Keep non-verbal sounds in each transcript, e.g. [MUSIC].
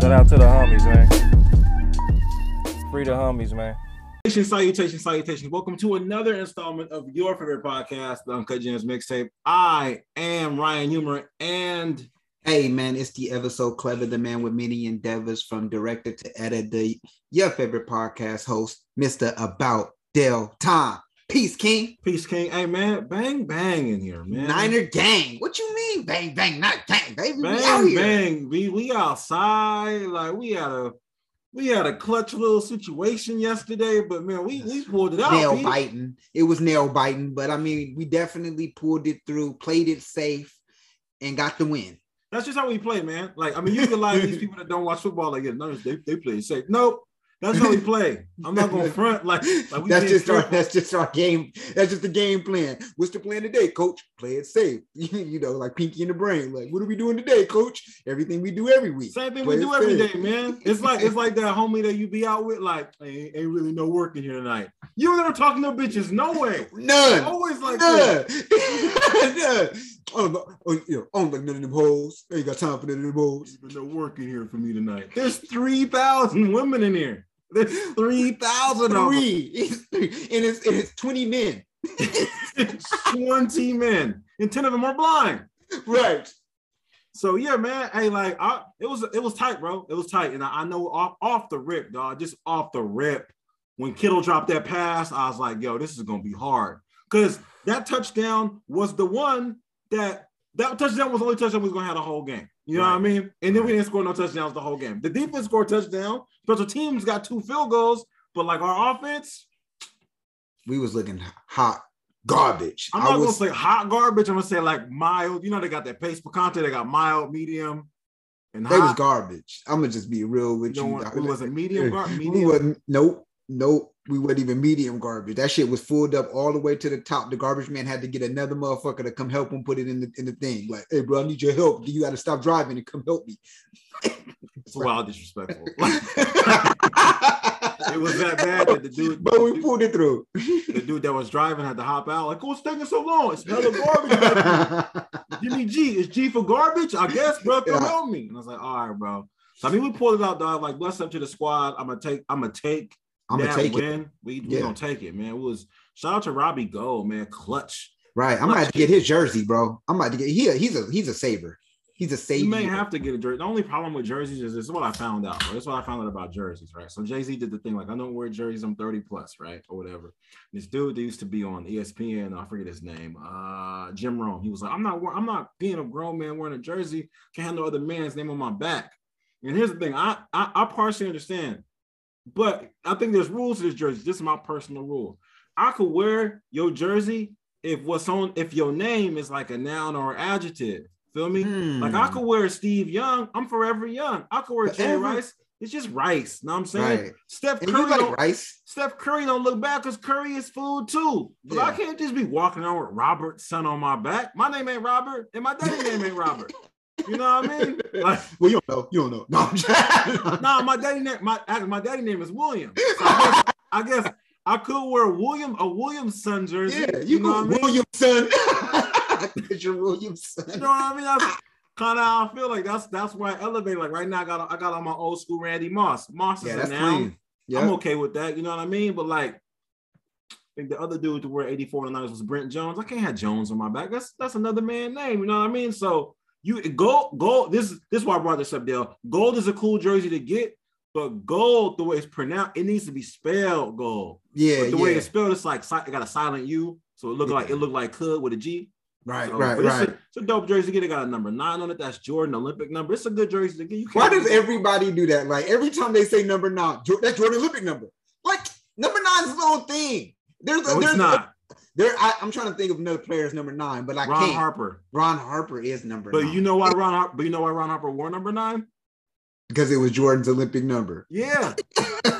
Shout out to the homies, man. Free the homies, man. Salutations, salutations, salutations. Welcome to another installment of your favorite podcast, the Uncut Gems Mixtape. I am Ryan Humor, and Hey man, it's the ever so clever, the man with many endeavors from director to editor, your favorite podcast host, Mr. About Del Time. Peace, King. Peace King. Hey man, bang bang in here, man. Niner gang. What you mean? Bang, bang, not gang, baby. we out bang here. bang. We we outside. Like we had a we had a clutch little situation yesterday, but man, we we pulled it out. Nail biting. It was nail biting, but I mean, we definitely pulled it through, played it safe, and got the win. That's just how we play, man. Like, I mean, you can lie to these [LAUGHS] people that don't watch football like, yeah, no, they, they play safe. Nope. That's how we [LAUGHS] play. I'm not gonna front like, like we that's just our that's just our game. That's just the game plan. What's the plan today, coach? Play it safe. [LAUGHS] you know, like pinky in the brain. Like, what are we doing today, coach? Everything we do every week. Same thing Play we do every safe. day, man. It's like it's like that homie that you be out with, like, ain't, ain't really no work in here tonight. You never talking to bitches, no way. None. Always like None. that. [LAUGHS] None. Oh, no, oh, you know, I don't like none of them hoes. Ain't got time for none of them hoes. There's no work in here for me tonight. There's three thousand women in here. There's [LAUGHS] three thousand of them. Three. [LAUGHS] And it's, and it's 20 men. Twenty men, and ten of them are blind. Right. So yeah, man. Hey, like I, it was it was tight, bro. It was tight, and I, I know off off the rip, dog. Just off the rip, when Kittle dropped that pass, I was like, yo, this is gonna be hard because that touchdown was the one that that touchdown was the only touchdown we was gonna have the whole game. You know what I mean? And then we didn't score no touchdowns the whole game. The defense scored touchdown. Special teams got two field goals, but like our offense, We was looking hot garbage. I'm I not was, gonna say hot garbage. I'm gonna say like mild. You know, they got that pace content. They got mild, medium, and they was garbage. I'm gonna just be real with You you. know? It wasn't medium garbage. We Medium. Nope. Nope. We wasn't even medium garbage. That shit was filled up all the way to the top. The garbage man had to get another motherfucker to come help him put it in the in the thing. Like, hey, bro, I need your help. You got to stop driving and come help me. It's wild disrespectful. [LAUGHS] It was that bad that the dude, but we pulled it through. the dude that was driving had to hop out. Like, what's taking so long? It's hella garbage. Jimmy [LAUGHS] G, is G for garbage? I guess, bro. Come Yeah. help me. And I was like, all right, bro. So I mean, we pulled it out, dog. Like, bless up to the squad. I'm gonna take. I'm gonna take. I'm gonna take it. We we Yeah. gonna take it, man. It was shout out to Robbie Gould, man. Clutch. Right. I'm about to get his jersey, bro. I'm about to get. He a, he's a he's a saver. He's a saver. You may have to get a jersey. The only problem with jerseys is this is what I found out. Bro. This is what I found out about jerseys, right? So Jay Z did the thing like I don't wear jerseys. I'm 30 plus, right, or whatever. This dude that used to be on ESPN, I forget his name, uh, Jim Rome. He was like, I'm not, I'm not being a grown man wearing a jersey. Can't have no other man's name on my back. And here's the thing, I, I, I partially understand, but I think there's rules to this jersey. This is my personal rule. I could wear your jersey if what's on, if your name is like a noun or adjective. Feel me? Like I Hmm. could wear Steve Young. I'm forever young. I could wear Jay? Rice. It's just Rice. Know what I'm saying? Right. Steph Curry. like don't, rice? Steph Curry don't look bad because Curry is food too. But I can't just be walking around with Robert's son on my back. My name ain't Robert, and my daddy name ain't Robert. [LAUGHS] You know what I mean? [LAUGHS] Like, Well, you don't know. You don't know. No, I'm just- [LAUGHS] nah, my daddy name, my my daddy name is William. So I guess, I guess I could wear William a Williamson jersey. Yeah, you, know what I mean? Williamson. [LAUGHS] That's your Williamson. You know what I mean? That's kind of how I feel like that's that's why I elevate. Like right now, I got I got on my old school Randy Moss. Moss Yeah, is a that's noun. Yeah. I'm okay with that. You know what I mean? But like, I think the other dude to wear 84 and 9 was Brent Jones. I can't have Jones on my back. That's that's another man name. You know what I mean? So you gold, gold. This is this is why I brought this up, Dale. Gold is a cool jersey to get, but gold, the way it's pronounced, it needs to be spelled gold. Yeah, But the yeah. way it's spelled, it's like it got a silent U, so it looked Yeah. like it looked like could with a G. right, So, right, but it's right. A, it's a dope jersey to get. It got a number nine on it. That's Jordan Olympic number. It's a good jersey to get. You Why does everybody do that? Like every time they say number nine, that's Jordan Olympic number. Like number nine is a little thing. There's a, No, there's it's not. There. I, I'm trying to think of another player's number nine, but I Ron can't. Harper. Ron Harper is number But nine. you know why Ron Harper? But you know why Ron Harper wore number nine? because it was Jordan's Olympic number. Yeah. [LAUGHS]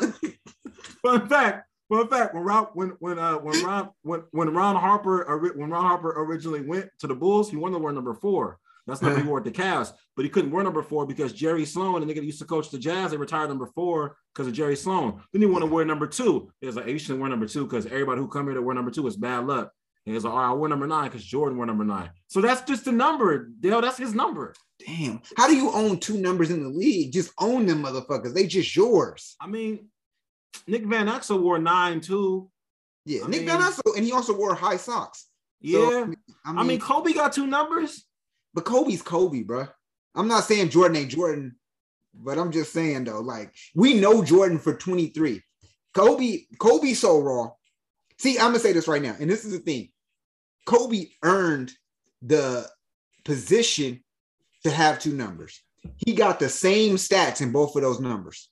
Fun fact. Fun fact. When Ron, when when uh when Ron when when Ron Harper when Ron Harper originally went to the Bulls, he wanted to wear number four. That's not he wore at the Cavs, but he couldn't wear number four because Jerry Sloan, the nigga that used to coach the Jazz, they retired number four because of Jerry Sloan. Then he wanted to wear number two. He was like, hey, you shouldn't wear number two because everybody who come here to wear number two is bad luck. And he's like, all right, I wear number nine because Jordan wore number nine. So that's just the number, Dale. That's his number. Damn. How do you own two numbers in the league? Just own them motherfuckers. They just yours. I mean, Nick Van Exel wore nine too. Yeah. I Nick mean- Van Exel, and he also wore high socks. Yeah. So, I mean, I mean, Kobe got two numbers. But Kobe's Kobe, bro. I'm not saying Jordan ain't Jordan, but I'm just saying though, like we know Jordan for 23. Kobe, Kobe so raw. See, I'm gonna say this right now, and this is the thing. Kobe earned the position to have two numbers. He got the same stats in both of those numbers.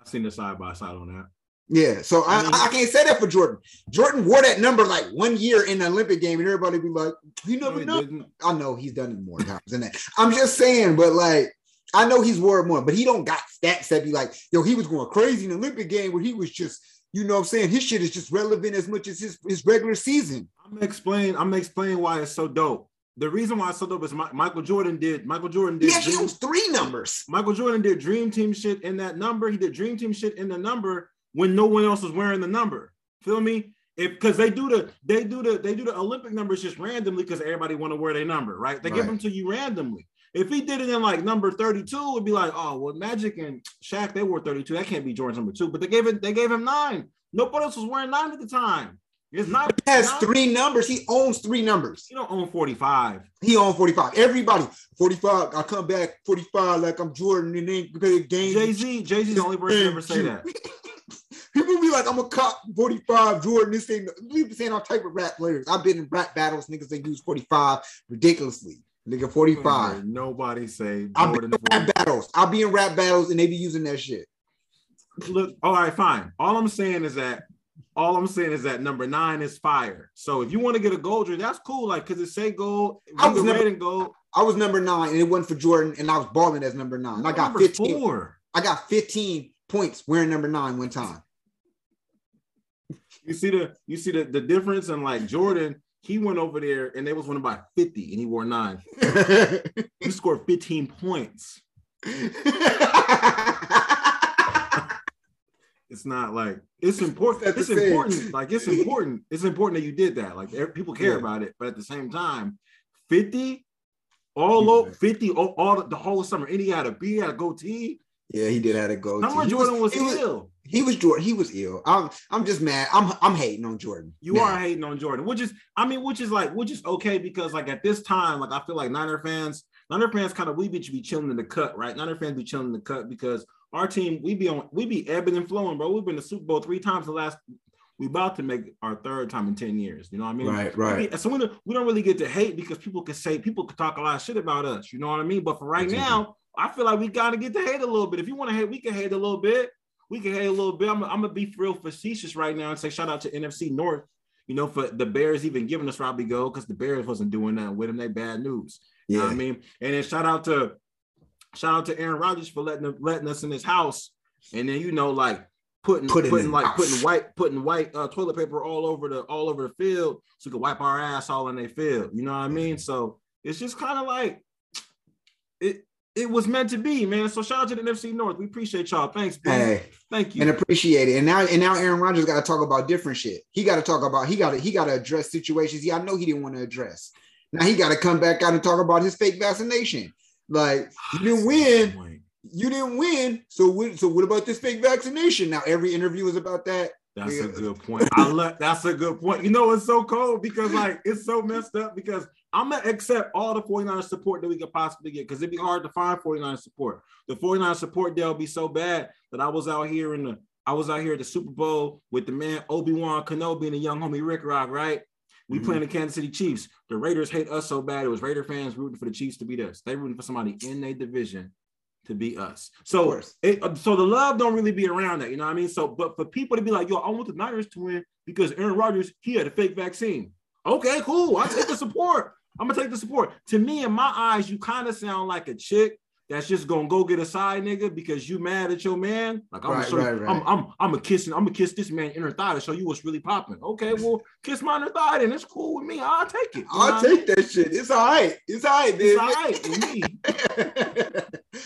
I've seen the side by side on that. Yeah, so I, I mean- I can't say that for Jordan. Jordan wore that number like one year in the Olympic game, and everybody be like, "He No, never he know." didn't. I know he's done it more times than that. I'm just saying, but like, I know he's wore it more, but he don't got stats that be like, "Yo, he was going crazy in the Olympic game where he was just, you know, what I'm saying his shit is just relevant as much as his his regular season." I'm gonna explain. I'm gonna explain why it's so dope. The reason why it's so dope is Mi- Michael Jordan did. Michael Jordan did. actually Dream, owns three numbers. Michael Jordan did Dream Team shit in that number. He did Dream Team shit in the number when no one else was wearing the number. Feel me? If because they do the they do the they do the Olympic numbers just randomly because everybody want to wear their number, right? They give them to you randomly. If he did it in like number 32, it'd be like, oh well, Magic and Shaq, they wore 32. That can't be Jordan's number two, but they gave it, they gave him nine. Nobody else was wearing nine at the time. It's not He has nine- three numbers. He owns three numbers. He don't own 45. He owns 45. Everybody, 45. I come back 45 like I'm Jordan and then play a game. Jay-Z, Jay-Z's the only person to ever say that. [LAUGHS] Be like, I'm a cop 45, Jordan. This thing, we be saying all type of rap players. I've been in rap battles, niggas they use 45 ridiculously. Nigga, 45. Nobody say Jordan been in rap battles. I'll be in rap battles and they be using that shit. Look, all right, fine. All I'm saying is that all I'm saying is that number nine is fire. So if you want to get a gold jersey, that's cool. Like, cause it say gold, I was never- red and gold. I was number nine and it wasn't for Jordan and I was balling as number nine. I got Number 15. four. I got 15 points wearing number nine one time. You see the you see the, the difference in like Jordan. He went over there and they was winning by 50 and he wore nine. [LAUGHS] He scored 15 points. [LAUGHS] It's not like it's important. It's important. Like it's [LAUGHS] important. It's important that you did that. Like people care Yeah. about it, but at the same time, 50 all Yeah. over 50 all, all the, the whole summer. And he had a beard, had a goatee. Yeah, he did have to go. Summer He Jordan was, was, ill. he was Jordan. He was ill. I'm I'm just mad. I'm I'm hating on Jordan. You Now. are hating on Jordan, which is, I mean, which is like, which is okay because like at this time, like I feel like Niner fans, Niner fans kind of we be, be chilling in the cut, right? Niner fans be chilling in the cut because our team we be on, we be ebbing and flowing, bro. We've been to Super Bowl three times the last. We about to make our third time in ten years. You know what I mean? Right, We right. be- so we don't, we don't really get to hate because people can say people could talk a lot of shit about us. You know what I mean? But for right Exactly. now, I feel like we gotta get to hate a little bit. If you want to hate, we can hate a little bit. We can hate a little bit. I'm, I'm gonna be real facetious right now and say shout out to NFC North. You know, for the Bears even giving us Robbie Go because the Bears wasn't doing nothing with him. They bad news. You know Yeah. what I mean? And then shout out to shout out to Aaron Rodgers for letting letting us in his house. And then you know, like putting Put putting like house. putting white putting white uh, toilet paper all over the all over the field so we could wipe our ass all in their field. You know what I mean? So it's just kind of like it. It was meant to be, man. So shout out to the NFC North. We appreciate y'all. Thanks, man. Hey, Thank you. and appreciate it. And now, and now, Aaron Rodgers got to talk about different shit. He got to talk about. He got to. He got to address situations. Yeah, I know he didn't want to address. Now he got to come back out and talk about his fake vaccination. Like you didn't [SIGHS] win. You didn't win. So what? So what about this fake vaccination? Now every interview is about that. That's Yeah. a good point. [LAUGHS] I love that's a good point. You know, it's so cold because like it's so messed up because I'm gonna accept all the 49ers support that we could possibly get because it'd be hard to find 49ers support. The 49ers support deal be so bad that I was out here in the I was out here at the Super Bowl with the man Obi-Wan Kenobi and the young homie Rick Rock, right? We Mhm. playing the Kansas City Chiefs. The Raiders hate us so bad. It was Raider fans rooting for the Chiefs to beat us. They rooting for somebody in their division to beat us. So it, uh, so the love don't really be around that, you know what I mean? So, but for people to be like, yo, I want the Niners to win because Aaron Rodgers, he had a fake vaccine. Okay, cool. I take the support. I'm gonna take the support. To me, in my eyes, you kind of sound like a chick that's just gonna go get a side nigga because you mad at your man. Like I'm Right, gonna right, right. I'm I'm I'm a kissing, I'm gonna kiss this man inner thigh to show you what's really popping. Okay, well, kiss my inner thigh, then it's cool with me. I'll take it. I'll what I mean? take that shit. It's all right. It's all right, It's all right with me. [LAUGHS]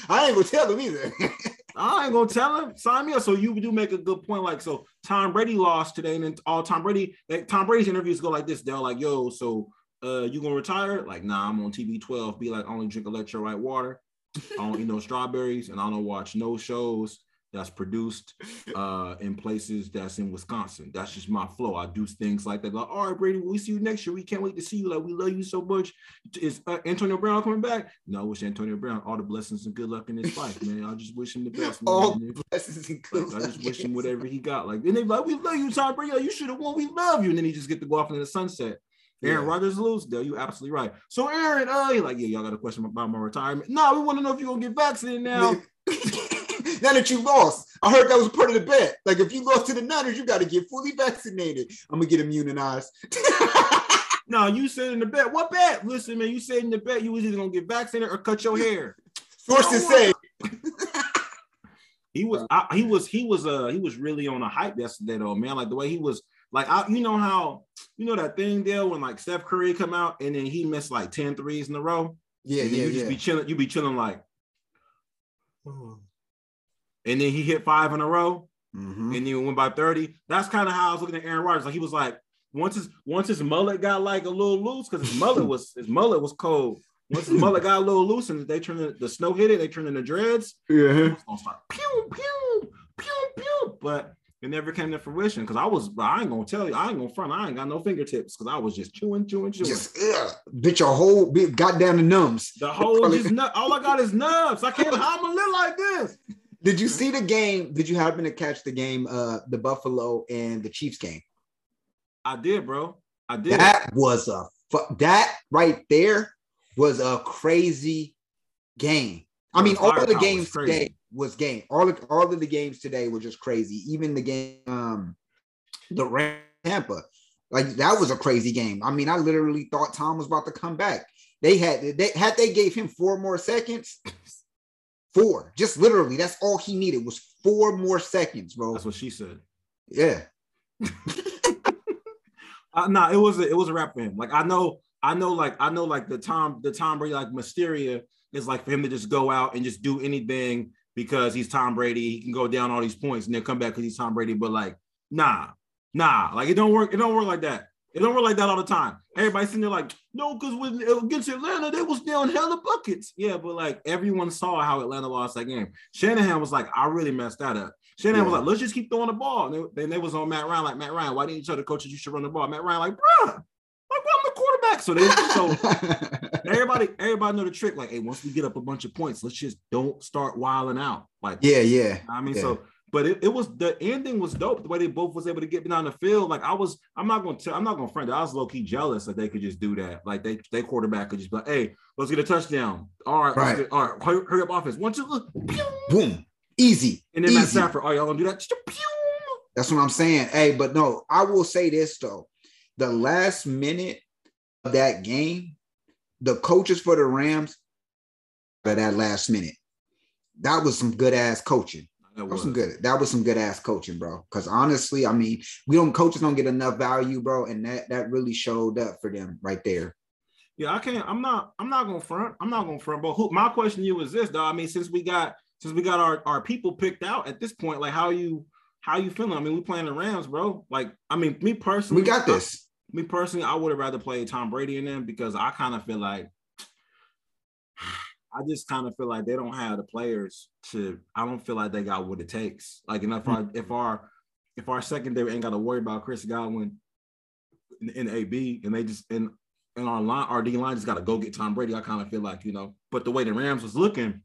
I ain't gonna tell him either. [LAUGHS] I ain't gonna tell him. Sign me up. So you do make a good point. Like, so Tom Brady lost today, and then all Tom Brady, like, Tom Brady's interviews go like this. They're like, "Yo, so uh, you gonna retire?" Like, nah, I'm on TB 12. Be like, I only drink electrolyte water. I don't eat no strawberries, and I don't watch no shows that's produced uh in places that's in Wisconsin. That's just my flow. I do things like that. Like, all right, Brady, we see you next year. We can't wait to see you. Like, we love you so much. Is uh, Antonio Brown coming back? No, I wish Antonio Brown all the blessings and good luck in his life, man. I just wish him the best. Man. All blessings and good like, I just wish him whatever he got. Like, and they like, we love you, Tom Brady. Like, you should have won. We love you. And then he just get to go off into the sunset. Aaron Yeah. Rodgers lose. Dale, you absolutely right. So Aaron, uh, he like, yeah, y'all got a question about my retirement. No, we want to know if you're gonna get vaccinated now. [LAUGHS] now that you lost, I heard that was part of the bet. Like if you lost to the Niners, you got to get fully vaccinated. I'm gonna get immunized. [LAUGHS] No, you said in the bet. What bet? Listen, man, you said in the bet you was either gonna get vaccinated or cut your hair. Sources say [LAUGHS] He was, I, he was, he was, uh, he was really on a hype yesterday, though, man. Like the way he was, like, I, you know how, you know that thing, Dale, when like Steph Curry come out and then he missed like 10 threes in a row. Yeah, yeah, you just yeah. be chilling, you be chilling like, and then he hit five in a row, Mhm. and then he went by 30. That's kind of how I was looking at Aaron Rodgers. Like he was like, once his once his mullet got like a little loose, because his mullet was his mullet was cold. Once his mullet got a little loose and they turned the, the snow hit it, they turned into dreads. Yeah. It was gonna start pew pew pew pew, but it never came to fruition because I was. I ain't gonna tell you. I ain't gonna front. I ain't got no fingertips because I was just chewing, chewing, chewing. Just ugh, bitch, your whole bit got down the numbs. the whole just nut. All I got is nubs. I can't. I'm gonna live like this? Did you see the game? Did you happen to catch the game? Uh, the Buffalo and the Chiefs game. I did, bro. I did. That was a fu- that right there was a crazy game. I mean, all the games today was game. All of all of the games today were just crazy. Even the game, um, the Tampa, like that was a crazy game. I mean, I literally thought Tom was about to come back. They had they had they gave him four more seconds. [CLEARS THROAT] Four, just literally, that's all he needed was four more seconds, bro. That's what she said. Yeah, [LAUGHS] Uh, nah, it was a, it was a wrap for him. Like I know, I know, like I know, like the Tom, the Tom Brady, like Mysteria is like for him to just go out and just do anything because he's Tom Brady. He can go down all these points and then come back because he's Tom Brady. But like, nah, nah, like it don't work. It don't work like that. It don't work like that all the time. Everybody's sitting there like, no, because when against Atlanta, they was down hella buckets. Yeah, but like everyone saw how Atlanta lost that game. Shanahan was like, I really messed that up. Shanahan was like, let's just keep throwing the ball. And they, then they was on Matt Ryan, like, Matt Ryan, why didn't you tell the coaches you should run the ball? Matt Ryan, like, bruh, I'm the quarterback. So they so [LAUGHS] everybody, everybody know the trick. Like, hey, once we get up a bunch of points, let's just don't start wilding out. Like, yeah, yeah. I mean, Yeah. so but it, it was the ending was dope. The way they both was able to get down the field. Like I was, I'm not gonna tell, I'm not gonna front. I was low key jealous that they could just do that. Like they, they quarterback could just be like, hey, let's get a touchdown. All right, Right. get- all right, hurry, hurry up offense. One, two, pew. Boom, easy. and then Matt Easy. Stafford, oh y'all gonna do that? Pew. That's what I'm saying. Hey, but no, I will say this though. The last minute of that game, the coaches for the Rams for that last minute. That was some good ass coaching. That That was some good. That was some good ass coaching, bro. Because honestly, I mean, we don't coaches don't get enough value, bro, and that that really showed up for them right there. Yeah, I can't. I'm not. I'm not gonna front. I'm not gonna front. But who, my question to you is this, though. I mean, since we got since we got our our people picked out at this point, like how you how you feeling? I mean, we playing the Rams, bro. Like, I mean, me personally, We got this. Me personally, I would have rather played Tom Brady in them because I kind of feel like I just kind of feel like they don't have the players to. I don't feel like they got what it takes. Like, and if our if our if our secondary ain't got to worry about Chris Godwin in, AB, and they just and and our line, our D line just got to go get Tom Brady. I kind of feel like you know. But the way the Rams was looking,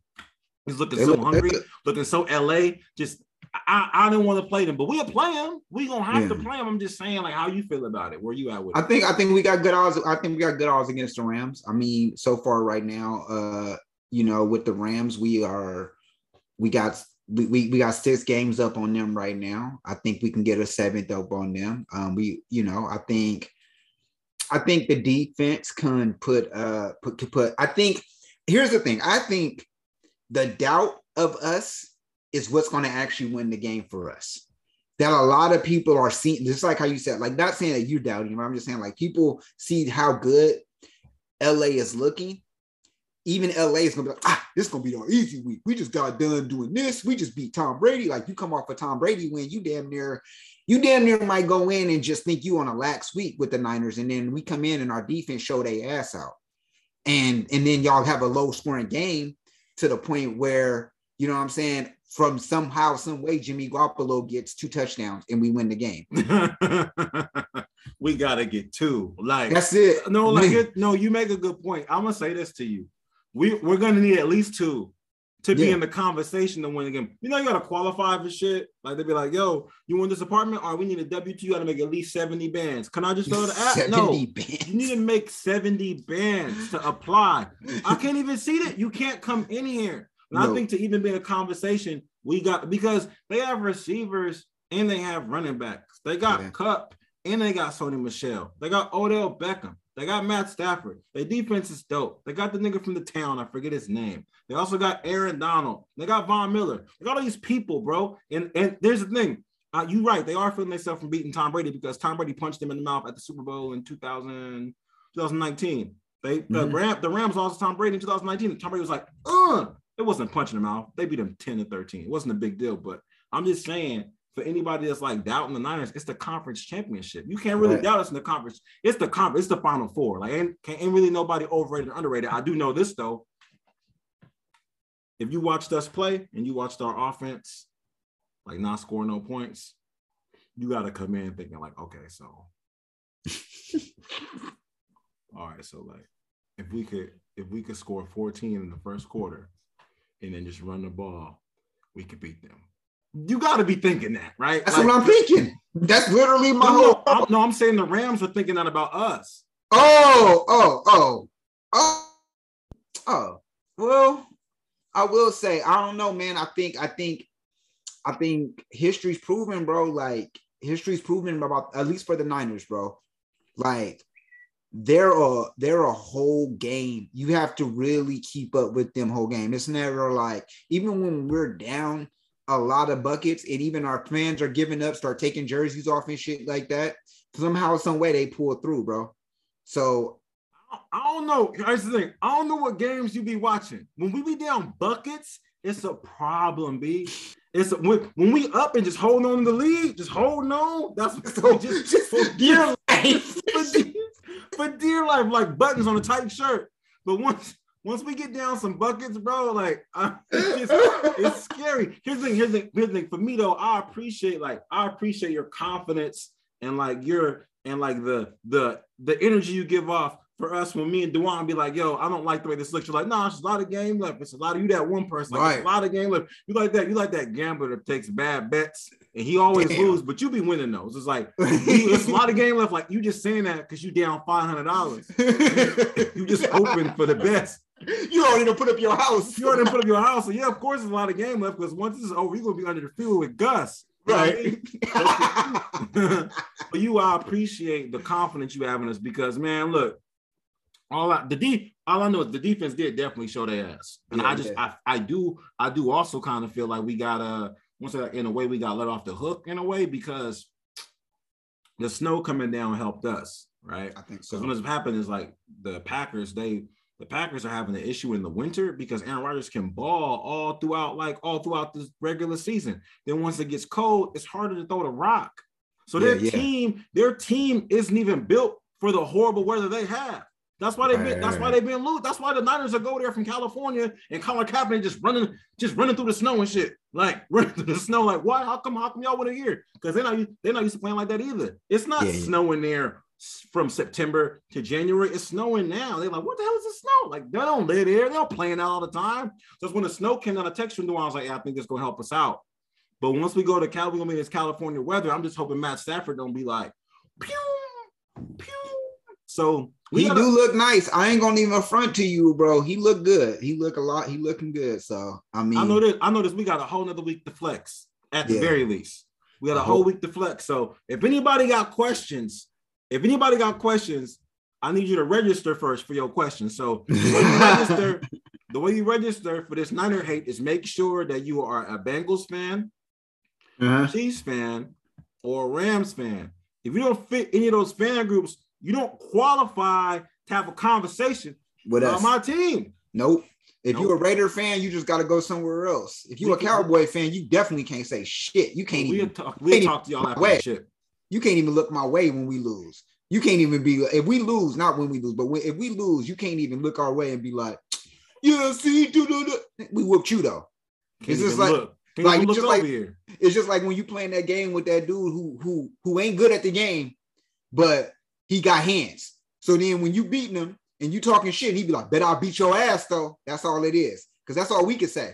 he's looking They so look- hungry, looking so LA. Just I I didn't want to play them, but we'll play them. We gonna have to play them. I'm just saying, like, how you feel about it? Where you at with I it? think I think we got good odds. I think we got good odds against the Rams. I mean, so far right now, uh, you know, with the Rams, we are we got we, we, we got six games up on them right now. I think we can get a seventh up on them. Um, we, you know, I think I think the defense can put uh put to put. I think here's the thing. I think the doubt of us is what's going to actually win the game for us. That a lot of people are seeing, just like how you said, like not saying that you're doubting, but I'm just saying like people see how good LA is looking. Even LA is gonna be like, ah, this is gonna be our easy week. We just got done doing this. We just beat Tom Brady. Like you come off a Tom Brady win, you damn near, you damn near might go in and just think you on a lax week with the Niners, and then we come in and our defense show their ass out, and and then y'all have a low scoring game to the point where you know what I'm saying. From somehow, some way, Jimmy Garoppolo gets two touchdowns and we win the game. [LAUGHS] we gotta get two. Like That's it. no, like it, no, you make a good point. I'm gonna say this to you. We we're gonna need at least two to be in the conversation to win the game. You know, you gotta qualify for shit. Like they'd be like, "Yo, you want this apartment? Or we need a W two. You gotta make at least seventy bands. Can I just throw the app? No, 70 bands. you need to make seventy bands to apply. I can't even see that. You can't come in here. And I think to even be in a conversation, we got because they have receivers and they have running backs. They got Yeah. Kupp and they got Sony Michel. They got Odell Beckham. They got Matt Stafford. Their defense is dope. They got the nigga from the town. I forget his name. They also got Aaron Donald. They got Von Miller. They got all these people, bro. And and there's the thing. Uh, you're right. They are feeling themselves from beating Tom Brady because Tom Brady punched them in the mouth at the Super Bowl in 2000, 2019. They the Mhm. Ram, the Rams lost to Tom Brady in 2019. And Tom Brady was like, uh, it wasn't punching them out. They beat them 10 to 13. It wasn't a big deal. But I'm just saying, for anybody that's like doubting the Niners, it's the conference championship. You can't really Right. doubt us in the conference. It's the conference, it's the final four. Like ain't, can't, ain't really nobody overrated or underrated. I do know this though. If you watched us play and you watched our offense, like not scoring no points, you got to come in thinking like, okay, so [LAUGHS] all right, so like if we could if we could score 14 in the first quarter and then just run the ball, we could beat them. You got to be thinking that, right? That's Like- what I'm thinking. That's literally my no, whole. I'm, no, I'm saying the Rams are thinking that about us. Oh, oh, oh, oh, oh. Well, I will say, I don't know, man. I think, I think, I think history's proven, bro. Like history's proven about at least for the Niners, bro. Like they're a they're a whole game. You have to really keep up with them whole game. It's never like even when we're down a lot of buckets and even our fans are giving up, start taking jerseys off and shit like that. Somehow, some way they pull through, bro. So I- don't know. The thing. I don't know what games you be watching. When we be down buckets, it's a problem, B. It's a, when, when we up and just holding on to the lead, just holding on. That's [LAUGHS] So just, just for dear [LAUGHS] life. For, dear, life, like buttons on a tight shirt. But once once we get down some buckets, bro, like [LAUGHS] I, it's, just, it's scary. Here's the. Here's the thing. Here's the thing. For me though, I appreciate like I appreciate your confidence and like your and like the the the energy you give off for us when me and Dewan be like, yo, I don't like the way this looks. You're like, nah, it's a lot of game left. It's a lot of you that one person. Like, it's a lot of game left. You like that. You like that gambler that takes bad bets and he always Damn. lose, but you be winning those. It's like [LAUGHS] it's a lot of game left. Like you just saying that because you down five hundred dollars. You just [LAUGHS] hoping for the best. you already done put up your house. You already put up your house, so yeah, of course, there's a lot of game left because once this is over, you're gonna be under the field with Gus. You know what I right. [LAUGHS] but you, I appreciate the confidence you have in us because, man, look, all I the de- all I know is the defense did definitely show their ass, and Yeah, I just. I I do I do also kind of feel like we got a once in a way we got let off the hook in a way because the snow coming down helped us. right? I think so. what has happened is like the Packers, they the Packers are having an issue in the winter because Aaron Rodgers can ball all throughout, like all throughout this regular season. Then once it gets cold, it's harder to throw the rock. So their Yeah, yeah. team, their team isn't even built for the horrible weather they have. That's why they've been. That's why they've been loose. That's why the Niners are go there from California and Colin Kaepernick just running, just running through the snow and shit. Like [LAUGHS] running through the snow. Like why? How come? How come y'all went here? Because they're not. They're not used to playing like that either. It's not Yeah, snowing there from September to January. It's snowing now. They're like, what the hell is the snow? Like they don't live there. They don't playing out all the time. So when the snow came down, I texted him. I was like, yeah, I think this gonna help us out. But once we go to Cal, we're gonna be in this California weather. I'm just hoping Matt Stafford don't be like, pew, pew. So he do look nice. I ain't gonna even front to you, bro. He look good. He look a lot. He looking good. So I mean, I know this. I know this. We got a whole nother week to flex at the Yeah. very least. We got a I whole hope- week to flex. So if anybody got questions, if anybody got questions, I need you to register first for your questions. So the way you register, [LAUGHS] the way you register for this Niner hate is make sure that you are a Bengals fan, Uh-huh. Chiefs fan, or a Rams fan. If you don't fit any of those fan groups, you don't qualify to have a conversation With us. my team. Nope. If Nope. you're a Raider fan, you just got to go somewhere else. If you're a Cowboy fan, you definitely can't say shit. You can't We even talk. We can't talk to y'all after the shit. you can't even look my way when we lose. You can't even be if we lose, not when we lose, but when, if we lose, you can't even look our way and be like, yeah, see, do, do, do. we whooped you though. Can't It's just like- look. Can't like, even it's look just like- here. It's just like when you playing that game with that dude who who who ain't good at the game, but he got hands. So then when you beating him and you talking shit, he'd be like, "Bet I'll beat your ass though." That's all it is, because that's all we can say.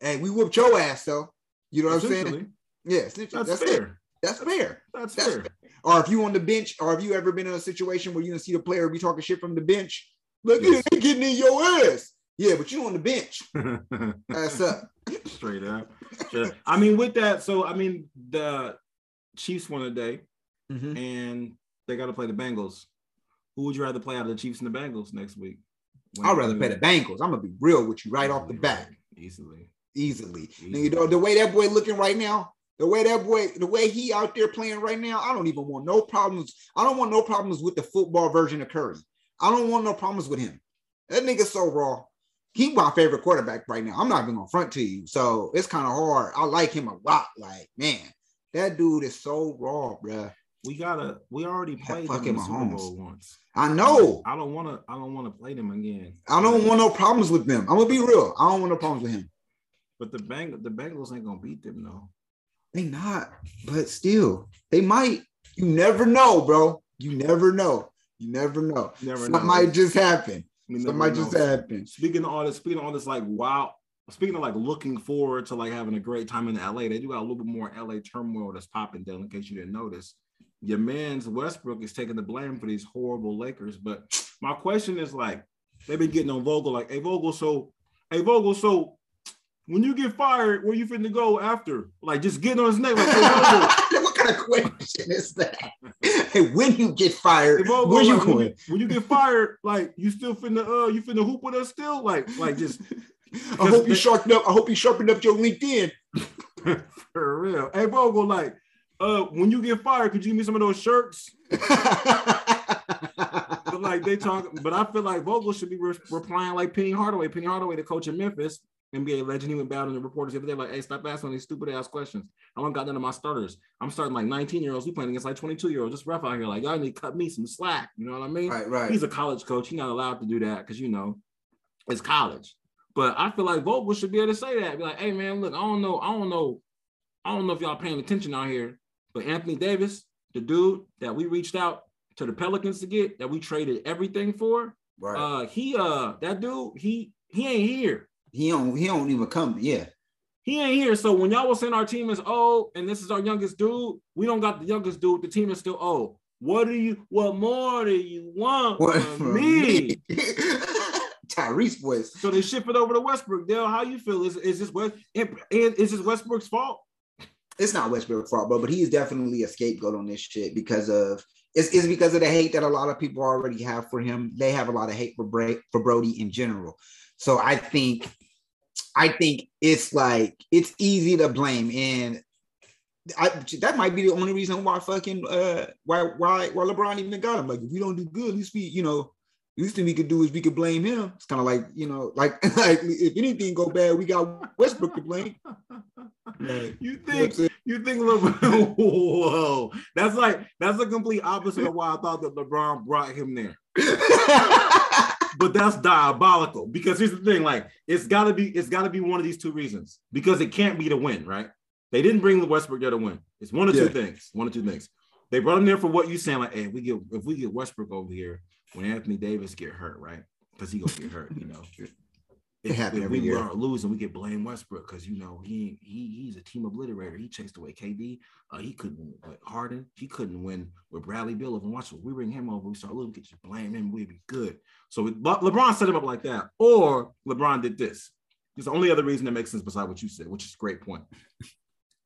Hey, we whooped your ass though. You know what I'm saying? Yeah, That's, that's, fair. it. That's fair. That's, That's fair. Or if you on the bench, or if you ever been in a situation where you see the player be talking shit from the bench, look Yes. at they getting in your ass. Yeah, but you on the bench. [LAUGHS] That's up. Straight up. Straight up. I mean, with that, so I mean, the Chiefs won today, Mhm. and they got to play the Bengals. Who would you rather play out of the Chiefs and the Bengals next week? I'd rather play the Bengals. I'm gonna be real with you right off the bat. Easily. easily. Easily. Nigga, the, the way that boy looking right now, the way that boy, the way he out there playing right now, I don't even want no problems. I don't want no problems with the football version of Curry. I don't want no problems with him. That nigga so raw. He my favorite quarterback right now. I'm not even gonna front to you. So it's kind of hard. I like him a lot. Like, man, that dude is so raw, bruh. We gotta. We already played them in the Super Bowl once. I know. I don't want to. I don't want to play them again. I don't want no problems with them. I'm gonna be real. I don't want no problems with him. But the Bang, the Bengals ain't gonna beat them though. They not, but still, they might. You never know, bro. You never know. You never know. You never Something know. might just happen. Something might just happen. Speaking of all this, speaking of all this, like wow. Speaking of like looking forward to like having a great time in LA, they do got a little bit more LA turmoil that's popping down. In case you didn't notice, your man's Westbrook is taking the blame for these horrible Lakers. But my question is like, they've been getting on Vogel like, hey Vogel, so hey Vogel, so when you get fired, where you finna go after? Like just getting on his neck like, hey [LAUGHS] what kind of question is that? Hey, when you get fired, Hey, Vogel, where you like, when going? When you get fired, like you still finna uh you finna hoop with us still? Like like just I hope you sharpened up. I hope you sharpened up your LinkedIn. [LAUGHS] for real. Hey Vogel, like uh when you get fired, could you give me some of those shirts? [LAUGHS] But like they talk, but I feel like Vogel should be re- replying like Penny Hardaway. Penny Hardaway, the coach in Memphis, NBA legend, he went bad on the reporters the other day, like, hey, stop asking these stupid ass questions. I don't got none of my starters. I'm starting like 19 year olds. We playing against like 22 year olds. Just rough out here. Like, y'all need to cut me some slack. You know what I mean? right, right. He's a college coach. He's not allowed to do that because you know it's college. But I feel like Vogel should be able to say that. Be like, hey man, look, I don't know, I don't know, I don't know if y'all paying attention out here, but Anthony Davis, the dude that we reached out to the Pelicans to get, that we traded everything for, right. uh, he uh that dude, he he ain't here. he don't. He don't even come. Yeah. He ain't here. So when y'all was saying our team is old and this is our youngest dude, we don't got the youngest dude. The team is still old. What do you? What more do you want What from me? [LAUGHS] Tyrese voice. So they ship it over to Westbrook. Dale, how you feel? Is is this West? Is this Westbrook's fault? It's not Westbrook's fault, bro, but he is definitely a scapegoat on this shit because of it's, it's because of the hate that a lot of people already have for him. They have a lot of hate for Bra- for Brody in general. So I think I think it's like it's easy to blame and I, that might be the only reason why fucking uh why why why LeBron even got him. Like if we don't do good, at least we you know least thing we could do is we could blame him. It's kind of like you know like [LAUGHS] like if anything go bad, we got Westbrook to blame. Like, You you know think you think LeBron? [LAUGHS] Whoa, that's like that's the complete opposite of why I thought that LeBron brought him there. [LAUGHS] But that's diabolical because here's the thing: like it's got to be it's got to be one of these two reasons because it can't be to win, right? They didn't bring the Westbrook there to win. It's one of two things. One of two things. They brought him there for what you saying, like, hey, we get if we get Westbrook over here when Anthony Davis get hurt, right? Because he gonna get hurt, you know. [LAUGHS] If, happen if we year. are losing, we get blame Westbrook because you know he he he's a team obliterator. He chased away KD. Uh, he couldn't win with Harden. He couldn't win with Bradley Beal. If watch, what we bring him over, we start. We could just blame him. We'd be good. So Le- LeBron set him up like that, or LeBron did this. It's the only other reason that makes sense beside what you said, which is a great point.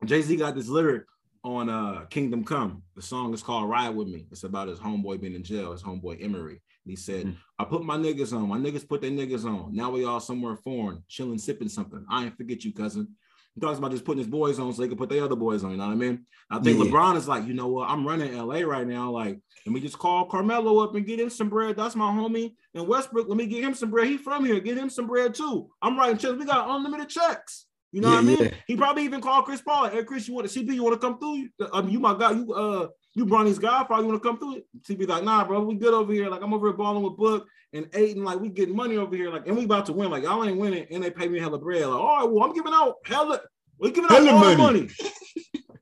Jay Z got this lyric on uh Kingdom Come. The song is called Ride With Me. It's about his homeboy being in jail, his homeboy Emory. And he said, Mm. I put my niggas on. My niggas put their niggas on. Now we all somewhere foreign, chilling, sipping something. I ain't forget you, cousin. He talks about just putting his boys on so they can put their other boys on. You know what I mean? I think Yeah. LeBron is like, you know what? I'm running LA right now. Like, let me just call Carmelo up and get him some bread. That's my homie. And Westbrook, let me get him some bread. He from here. Get him some bread too. I'm writing checks. We got unlimited checks. You know what I mean? yeah. He probably even called Chris Paul. Hey, Chris, you want to CP? You want to come through? Um, you my guy. You uh, you Bronny's godfather. You want to come through? CP like, nah, bro. We good over here. Like I'm over here balling with Book and Ayton. Like we getting money over here. Like and we about to win. Like y'all ain't winning, and they pay me hella bread. Like, all right, well I'm giving out hella. We giving out Hella all the money. money. [LAUGHS]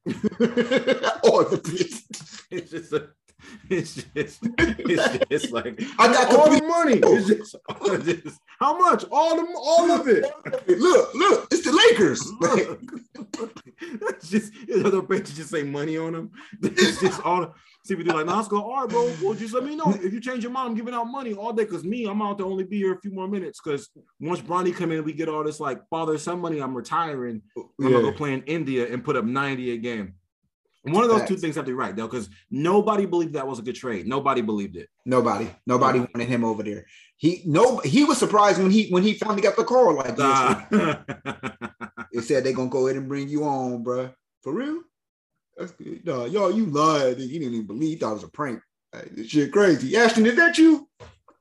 [LAUGHS] All the bitch. It's just a, [LAUGHS] it's just, [LAUGHS] it's just like I got all the money. [LAUGHS] It's just, it's just- how much? All the, all of it. Look, look, it's the Lakers. Look. just the bitch just say money on them. It's just all see what they're like, nah, let's go. All right, bro. Well, just let me know if you change your mind. I'm giving out money all day because me, I'm out to only be here a few more minutes. Because once Bronny come in, we get all this like father son money. I'm retiring. I'm gonna go play in India and put up 90 a game. One of those two things have to be right though, because nobody believed that was a good trade. Nobody believed it. Nobody, nobody wanted him over there. He no, he was surprised when he when he finally got the call. Like, Nah. [LAUGHS] They said they're gonna go ahead and bring you on, bro. For real? That's good. No, y'all, you lied. You didn't even believe that was a prank. Like, this shit crazy. Ashton, is that you?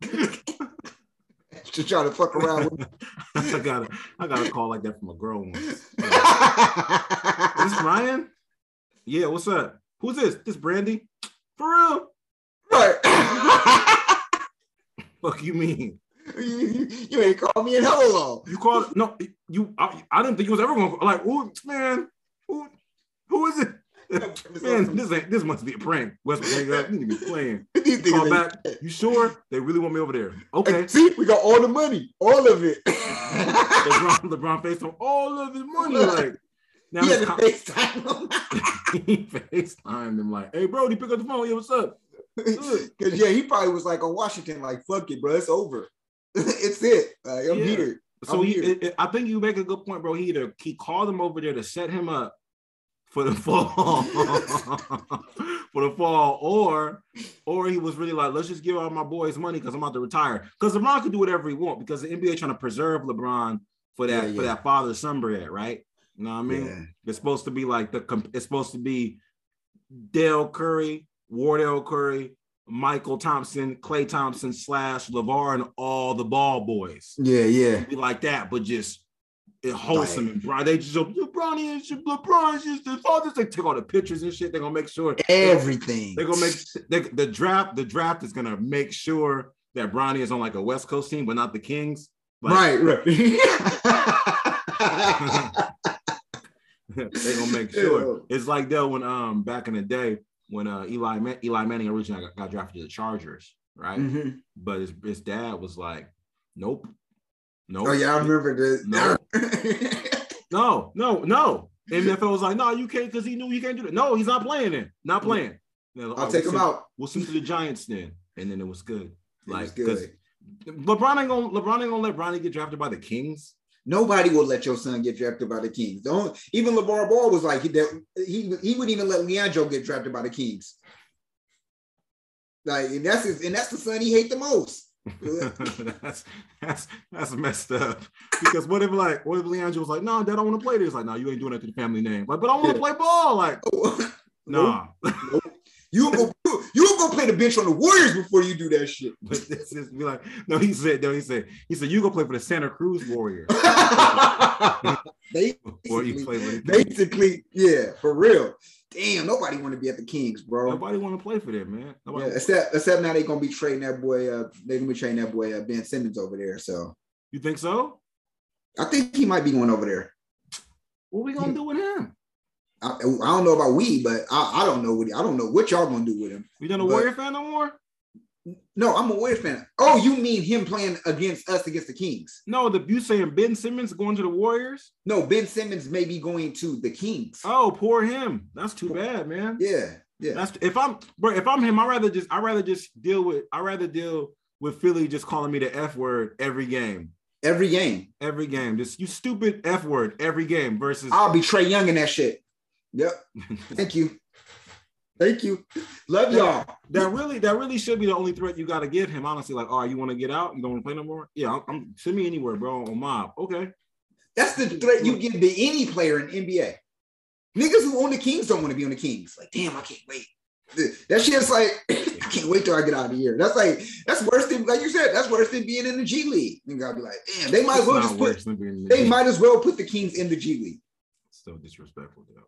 [LAUGHS] Just trying to fuck around with me. [LAUGHS] I got a, I got a call like that from a girl once. Is this. Ryan? Yeah, what's up? Who's this? This Brandy? For real? [LAUGHS] Fuck you mean? you, you- you ain't called me in hella long. You called no? You I, I didn't think you was ever gonna like. Who man? Who who is it? [LAUGHS] Man, this ain't this must be a prank. Westbrook, you need to be playing. [LAUGHS] Niggas Call back. You sure they really want me over there? Okay. See, we got all the money, all of it. LeBron, LeBron faced on all of his money. Like now, he had to com- FaceTime him. he [LAUGHS] FaceTimed him like, "Hey, Brody, pick up the phone. Yeah, what's up?" Because [LAUGHS] yeah, he probably was like on Washington, like fuck it, bro, it's over. [LAUGHS] it's it. Like, I'm Yeah. here. So I'm he, here. it- it- I think you make a good point, bro. He either he called him over there to set him up for the fall, for the fall, or or he was really like, let's just give all my boys money because I'm about to retire. Because LeBron can do whatever he want because the NBA trying to preserve LeBron for that Yeah, for that father son bread, right? You know what I mean? Yeah. It's supposed to be like the it's supposed to be Dale Curry, Wardell Curry, Mychal Thompson, Klay Thompson slash LaVar and all the ball boys Yeah, yeah. be like that, but just it wholesome and Brian. They just LeBron is LeBron is just the father. They take all the pictures and shit. They're gonna make sure Everything. they're gonna make they, the draft. The draft is gonna make sure that Bronny is on like a West Coast team, but not the Kings. Like, right, right. [LAUGHS] [LAUGHS] they're gonna make [LAUGHS] sure. Yeah. It's like though when um back in the day when uh Eli Man- Eli Manning originally got, got drafted to the Chargers, right? Mhm. But his, his dad was like, nope, nope. Oh yeah, I remember this. [LAUGHS] No. No, no, no. NFL was like, no, you can't because he knew you can't do that. No, he's not playing it. Not playing. They're like, I'll "Oh, take we'll him send- out. We'll send to the Giants then. And then it was good. It Like was because good. LeBron ain't gonna LeBron ain't gonna let Bronny get drafted by the Kings. Nobody will let your son get drafted by the Kings. Don't even LaVar Ball was like he that he he wouldn't even let Leandro get drafted by the Kings. Like and that's his and that's the son he hate the most. [LAUGHS] that's that's that's messed up. Because what if like what if Leandro was like, no, Dad, I want to play this? Like, no, you ain't doing that to the family name. Like, but I want to Yeah. play ball. Like, [LAUGHS] oh. nah. You go you go play the bench on the Warriors before you do that shit. but this is be like, no, he said, no, he said, he said, you go play for the Santa Cruz Warriors. [LAUGHS] Or you basically, play with basically, yeah, for real. Damn, nobody want to be at the Kings, bro. Nobody want to play for them, man. Yeah, except except now they're gonna be trading that boy. Uh, they're gonna be trading that boy uh, Ben Simmons over there. So You think so? I think he might be going over there. What we gonna do with him? I, I don't know about we, but I, I don't know what I don't know what y'all gonna do with him. You done a Warrior fan no more? No, I'm a Warriors fan. Oh, you mean him playing against us against the Kings? No, the you saying Ben Simmons going to the Warriors? No, Ben Simmons may be going to the Kings. Oh, poor him. That's too bad, man. Yeah, yeah. That's if I'm bro, if I'm him, I rather just I rather just deal with I rather deal with Philly just calling me the F word every game. Every game, Every game. Just you stupid F word every game versus I'll be Trae Young in that shit. Yep. [LAUGHS] Thank you. Thank you. Love y'all. that really that really should be the only threat you gotta give him. Honestly, like, oh, you want to get out? You don't want to play no more? Yeah, I'm, I'm send me anywhere, bro. On mob. Okay. That's the threat you give to any player in NBA. Niggas who own the Kings don't want to be on the Kings. Like, damn, I can't wait. That shit's like, [CLEARS THROAT] I can't wait till I get out of here. That's like, that's worse than, like you said, that's worse than being in the G League. Gotta be like, damn, they might as well just put, worse than being in the they league. might as well put the Kings in the G League. So disrespectful, though.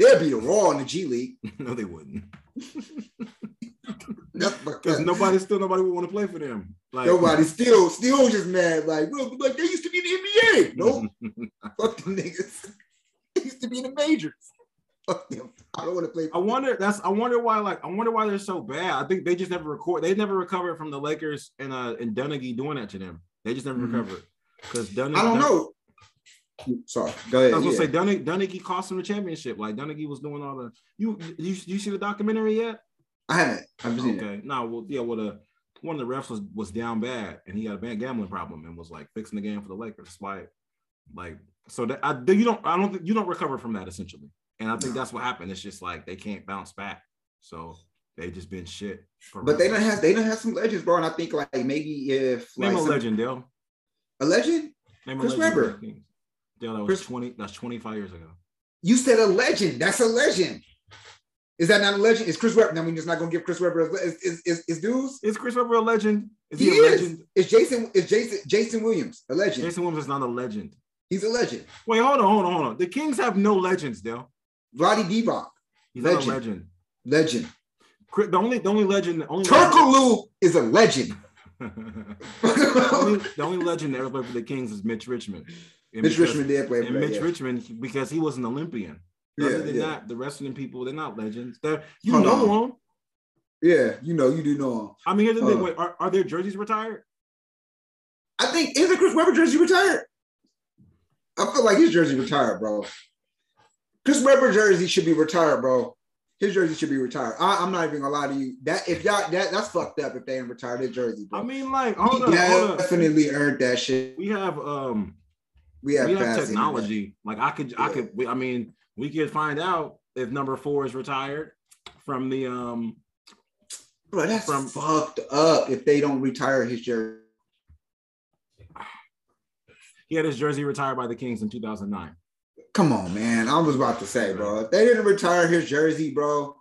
They'll be the Raw in the G League. [LAUGHS] no, they wouldn't. Because nobody still nobody would want to play for them. Like nobody still, still just mad. Like, well, like they used to be in the NBA. No, [LAUGHS] fuck them niggas. [LAUGHS] They used to be in the majors. Fuck them. I don't want to play. I wonder that's I wonder why like I wonder why they're so bad. I think they just never record they never recovered from the Lakers and uh and Dunleavy doing that to them. They just never Mhm. recovered. Because Dunleavy I don't know. Sorry, go ahead. I was gonna yeah. say Dunleavy, Dunleavy cost him the championship. Like Dunleavy was doing all the you you you see the documentary yet? I haven't. I've seen it. Okay. No, well, yeah, well the one of the refs was was down bad and he had a bad gambling problem and was like fixing the game for the Lakers. Why like so that I you don't I don't think you don't recover from that essentially. And I think No. that's what happened. It's just like they can't bounce back. So they just been shit. for But they don't have they don't have some legends, bro. And I think like maybe if name like a some- legend, Dale. a legend, Name a Chris Webber. Dale, that was Chris- 20, that's 25 years ago. you said a legend. That's a legend. Is that not a legend? Is Chris Webber? I mean, just not gonna give Chris Webber is is is, is dudes. Is Chris Webber a legend? Is He he, a is. legend? Is Jason is Jason Jason Williams a legend? Jason Williams is not a legend. He's a legend. Wait, hold on, hold on, hold on. The Kings have no legends, Dale. Roddy Divac, He's not a Legend. legend. legend. The only, the only legend, the only legend, is a legend. [LAUGHS] [LAUGHS] the, only, the only legend that ever played for the Kings is Mitch Richmond. And Mitch because- Richmond did play for And Mitch yeah. Richmond, because he was an Olympian. Yeah, Other than yeah. that, the wrestling people, they're not legends. They're you Hold know on. them. Yeah, you know, you do know him. I mean, here's the thing: Uh. wait, are, are their jerseys retired? I think is the Chris Webber jersey retired? I feel like his jersey retired, bro. Chris Webber jersey should be retired, bro. His jersey should be retired. I, am not even gonna lie to you. That if y'all that that's fucked up if they ain't retired his jersey, bro. I mean, like, hold he on, hold on. definitely earned that shit. We have um, We have, we have technology. Like, I could, I could. we- I mean, we could find out if number four is retired from the um. Bro, that's from- fucked up if they don't retire his jersey. He had his jersey retired by the Kings in 2009. Come on, man. I was about to say, bro. If they didn't retire his jersey, bro,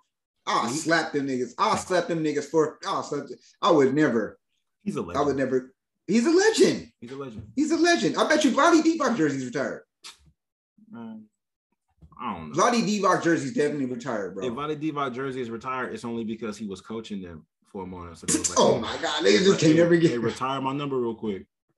I'll slap them niggas. I'll slap them niggas for. I'll slap. Them. I would never. He's a I would never. He's a legend. He's a legend. He's a legend. I bet you Vlade Divac jersey's retired. Um, I don't know. Vlade Divac jersey's definitely retired, bro. If bro. Vlade Divac jersey is retired, it's only because he was coaching them for a moment. So [LAUGHS] like, Oh my god, they just can't hey, hey, get retire my number real quick. [LAUGHS]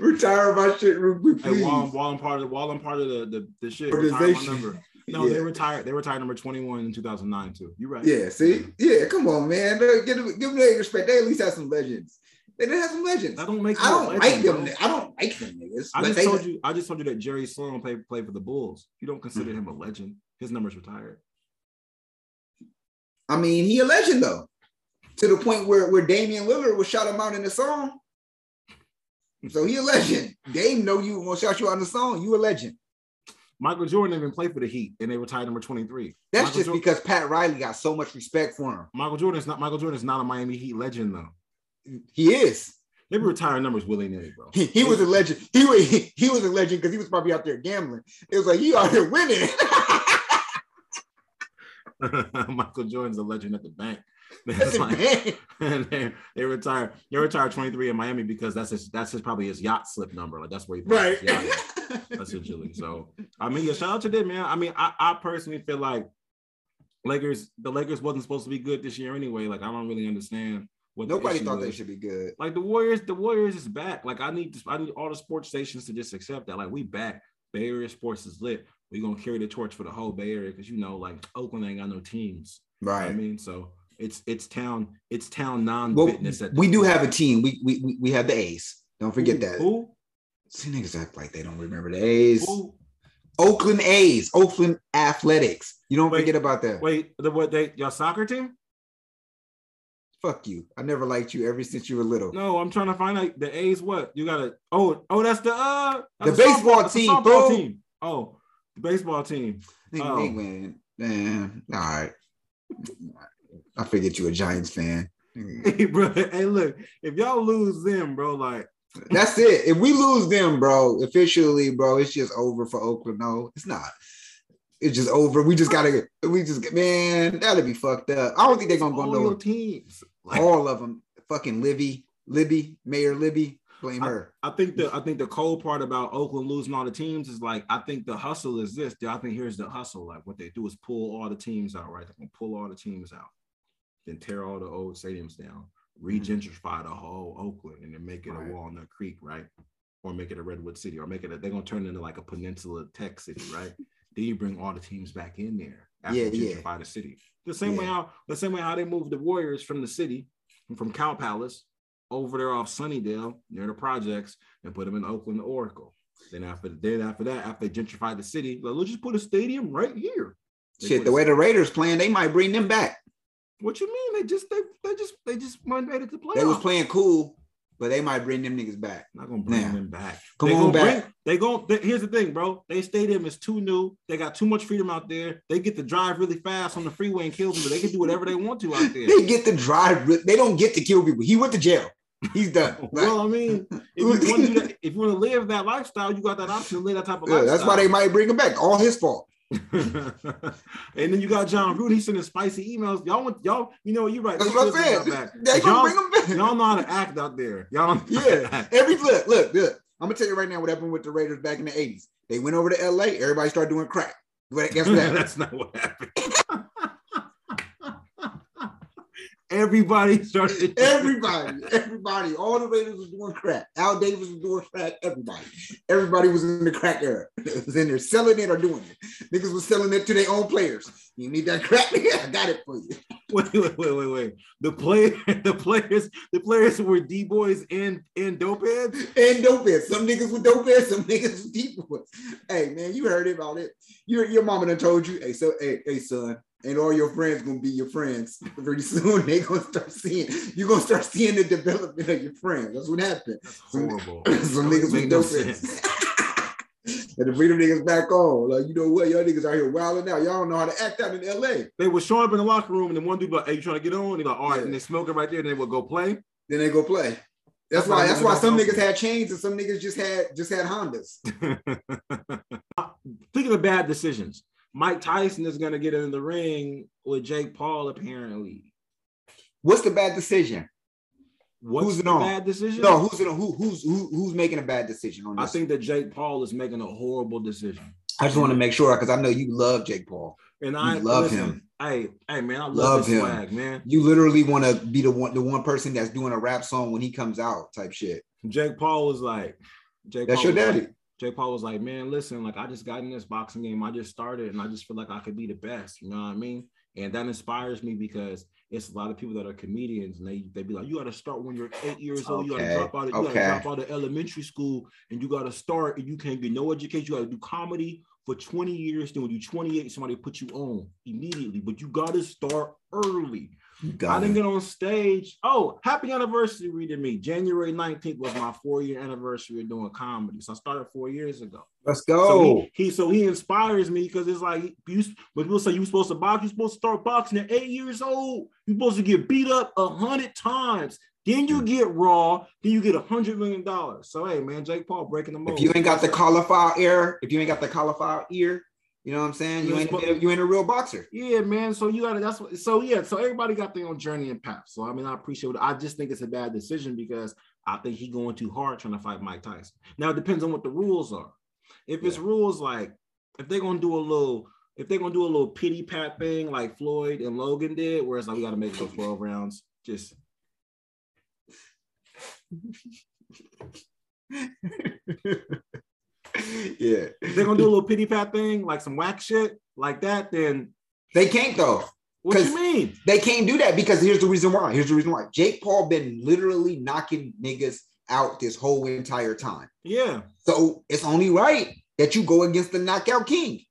retire my shit real quick, Hey, please. while I'm, while I'm part of while I'm part of the the, the shit, retire my number. No, Yeah. they retired. They retired number 21 in 2009 too. You're right. Yeah, see, yeah, come on, man. Give them, give them their respect. They at least have some legends. They didn't have some legends. I don't make I don't like them. bro. I don't like them niggas. I just told you. I just told you that Jerry Sloan played played for the Bulls. You don't consider him a legend. His number's retired. I mean, he a legend though. To the point where where Damian Lillard was shout him out in the song. So he a legend. Dame know you gonna shout you out in the song. You a legend. Michael Jordan even play for the Heat, and they retired number 23. That's Michael just because Pat Riley got so much respect for him. Michael Jordan is not Michael Jordan is not a Miami Heat legend though. He is. They retiring numbers willy nilly, bro. He, he was a legend. He was [LAUGHS] he, he was a legend because he was probably out there gambling. It was like he out here winning. [LAUGHS] [LAUGHS] Michael Jordan's a legend at the bank. [LAUGHS] That's like- [LAUGHS] and [LAUGHS] they, they retired. They retired 23 in Miami because that's his that's his probably his yacht slip number. Like that's where he right. his yacht in, essentially. So I mean, yeah, shout out to them, man. I mean, I, I personally feel like Lakers, the Lakers wasn't supposed to be good this year anyway. Like I don't really understand what Nobody issue thought they should be good. Like the Warriors, the Warriors is back. Like I need, to, I need all the sports stations to just accept that. Like we back. Bay Area sports is lit. We're gonna carry the torch for the whole Bay Area because you know, like Oakland ain't got no teams. You know I mean, so it's it's town, it's town non-fitness. at we do point. have a team. We we we, we have the A's. Don't forget Who- that. Who? See niggas act like they don't remember the A's. Who? Oakland A's, Oakland Athletics. You don't Wait, forget about that. Wait, the what? They your soccer team? Fuck you. I never liked you ever since you were little. No, I'm trying to find out the A's. What you got? to Oh, oh, that's the uh The baseball that's team, bro. team. Oh, the baseball team. Nigga, Oh. they win. Man, all right. I figured you a Giants fan. [LAUGHS] Hey, bro. Hey, look, if y'all lose them, bro, like That's it. If we lose them, bro, officially, bro, it's just over for Oakland. No, it's not. It's just over. We just gotta. We just man, that'd be fucked up. I don't think they're gonna go no. teams. Like, All of them. Fucking Libby, Libby, Mayor Libby. Blame her. I think the I think the cold part about Oakland losing all the teams is like I think the hustle is this. I think here's the hustle. Like what they do is pull all the teams out, right? They're gonna pull all the teams out, then tear all the old stadiums down, re-gentrify the whole Oakland, and then make it Right. a Walnut Creek, right? Or make it a Redwood City, or make it a, they're gonna turn it into like a peninsula tech city, right? then you bring all the teams back in there after Yeah, you yeah. gentrify the city. The same way Yeah. how the same way how they moved the Warriors from the city, from Cow Palace over there off Sunnydale near the projects and put them in Oakland Oracle. Then after then after that, after they gentrified the city, like, let's just put a stadium right here. They Shit, the way the Raiders playing, they might bring them back. What you mean? They just they they just they just went made it to play. They was playing cool, but they might bring them niggas back. Not gonna bring them back. come they on back. Bring, they go. They, here's the thing, bro. They stadium is too new. They got too much freedom out there. They get to drive really fast on the freeway and kill people. They can do whatever they want to out [LAUGHS] there. They get to drive. They don't get to kill people. He went to jail. He's done. Like, [LAUGHS] well, I mean, if you want to do that, if you want to live that lifestyle, you got that option to live that type of yeah, lifestyle. that's why they might bring him back. All his fault. And then you got Jon Gruden. He's sending spicy emails. Y'all want y'all. You know you're right. That's what I'm saying. y'all back. They Y'all, bring back. y'all know how to act out there. Y'all know Yeah. Every look, look, look. I'm gonna tell you right now what happened with the Raiders back in the 80s. They went over to LA, everybody started doing crack. But guess [LAUGHS] what? That's not what happened. Everybody started. everybody, everybody, all the Raiders was doing crack. Al Davis was doing crack, everybody. Everybody was in the crack era. [LAUGHS] It was in there selling it or doing it. Niggas was selling it to their own players. You need that crack? Yeah, [LAUGHS] I got it for you. Wait, wait, wait, wait, wait. The player, [LAUGHS] the players, the players were D boys and and dope heads. And dope heads. Some niggas with dope heads, some niggas with deep ones. Hey man, you heard about it. Your your mama done told you, hey, so hey, hey son, and all your friends gonna be your friends. Pretty soon [LAUGHS] they gonna start seeing you're gonna start seeing the development of your friends. That's what happened. That's horrible. [LAUGHS] Some niggas with no sense. and the freedom niggas back on. Like, you know what? Y'all niggas out here wilding out. Y'all don't know how to act out in LA. They would show up in the locker room, and then one dude like, "Hey, you trying to get on?" And he's like, "All right," Yeah. and they smoking right there, and they would go play. Then they go play. That's That's why that's why some niggas had chains and some niggas just had just had Hondas. [LAUGHS] Speaking of the bad decisions, Mike Tyson is gonna get in the ring with Jake Paul. Apparently, What's the bad decision? what's Who's it the on? bad decision? No, who's it on? Who, who's who, who's making a bad decision on I think that Jake Paul is making a horrible decision. I just want to make sure because I know you love Jake Paul. And I love listen, him. Hey, hey, man, I love, Love him. swag, man. You literally want to be the one the one person that's doing a rap song when he comes out type shit. Jake Paul was like, Jake That's Paul your daddy. like- Jake Paul was like, man, listen, like I just got in this boxing game. I just started and I just feel like I could be the best. You know what I mean? And that inspires me because it's a lot of people that are comedians and they they be like, you got to start when you're eight years old. You got to drop out. Of, you okay. got to drop out of elementary school and you got to start and you can't get no education. You got to do comedy for 20 years. Then when you're 28, somebody put you on immediately. But you got to start early. I didn't get on stage. Oh, happy anniversary to me. January 19th was my four-year anniversary of doing comedy. So I started four years ago. Let's So go. he, he so he inspires me because it's like you but people say you supposed to box, you're supposed to start boxing at eight years old. You're supposed to get beat up a hundred times. Then you get raw, then you get a hundred million dollars. So hey man, Jake Paul breaking the mold. if you ain't got the cauliflower ear, if you ain't got the cauliflower ear, you know what I'm saying? You ain't supposed- you ain't a real boxer. Yeah, man. So you gotta that's what so yeah, so everybody got their own journey and path. So I mean, I appreciate it. I just think it's a bad decision because I think he going too hard trying to fight Mike Tyson. Now it depends on what the rules are. If it's rules like if they're gonna do a little if they're gonna do a little pity pat thing like Floyd and Logan did, where it's like we gotta make it go 12 rounds, just [LAUGHS] [LAUGHS] yeah. if they're gonna do a little pity pat thing, like some whack shit like that, then They can't though. what you mean? They can't do that because here's the reason why. Here's the reason why. Jake Paul been literally knocking niggas out this whole entire time. Yeah. So it's only right that you go against the knockout king.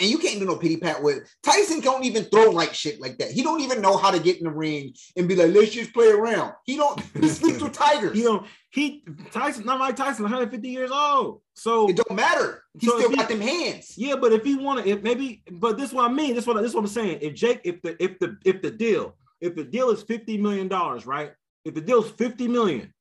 And you can't do no pity pat with Tyson. Don't even throw like shit like that. He don't even know how to get in the ring and be like, let's just play around. He don't. [LAUGHS] He sleeps with tigers. You know, he Tyson, not Mike Tyson, 150 years old. So It don't matter. He So still if got he- them hands. Yeah, but if he want to, if maybe, but this is what I mean. This is what this is what I'm saying. If Jake, if the if the if the deal, if the deal is fifty million dollars, right? If the deal is fifty million,